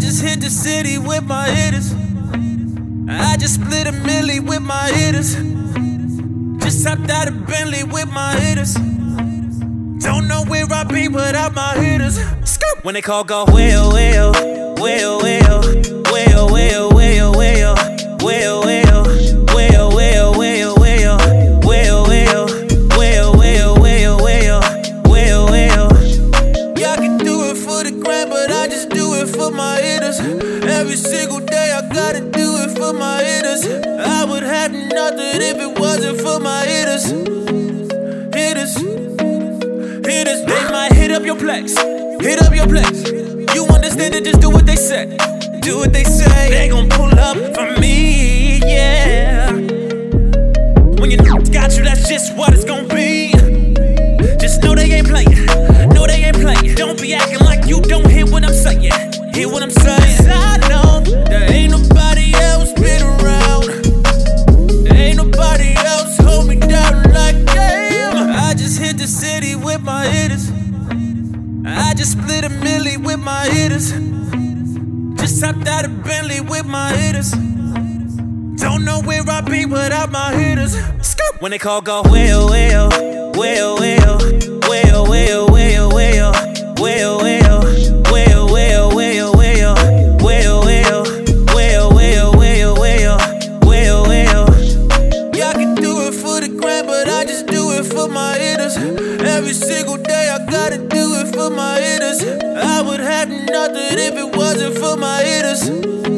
the city with my hitters. I just split a milli with my hitters. Just hopped out of Bentley with my hitters. Don't know where I'd be without my hitters. When they call, go well, well, well, well, do it for my hitters. Every single day I gotta do it for my hitters. I would have nothing if it wasn't for my hitters. Hitters, hitters, they might hit up your place, hit up your place. You understand it? Just do what they say, do what they say. They gon' pull up for me, yeah. When you got you, that's just what it's gon' be. Just know they ain't playing. No, they ain't playing. Don't be acting saying. Hear what I'm saying? I know there ain't nobody else been around. Ain't nobody else hold me down like damn. I just hit the city with my hitters. I just split a milli with my hitters. Just hopped out of Bentley with my hitters. Don't know where I'd be without my hitters. When they call, go well, well, well, well, for my hitters. Every single day I gotta do it for my hitters. I would have nothing if it wasn't for my hitters.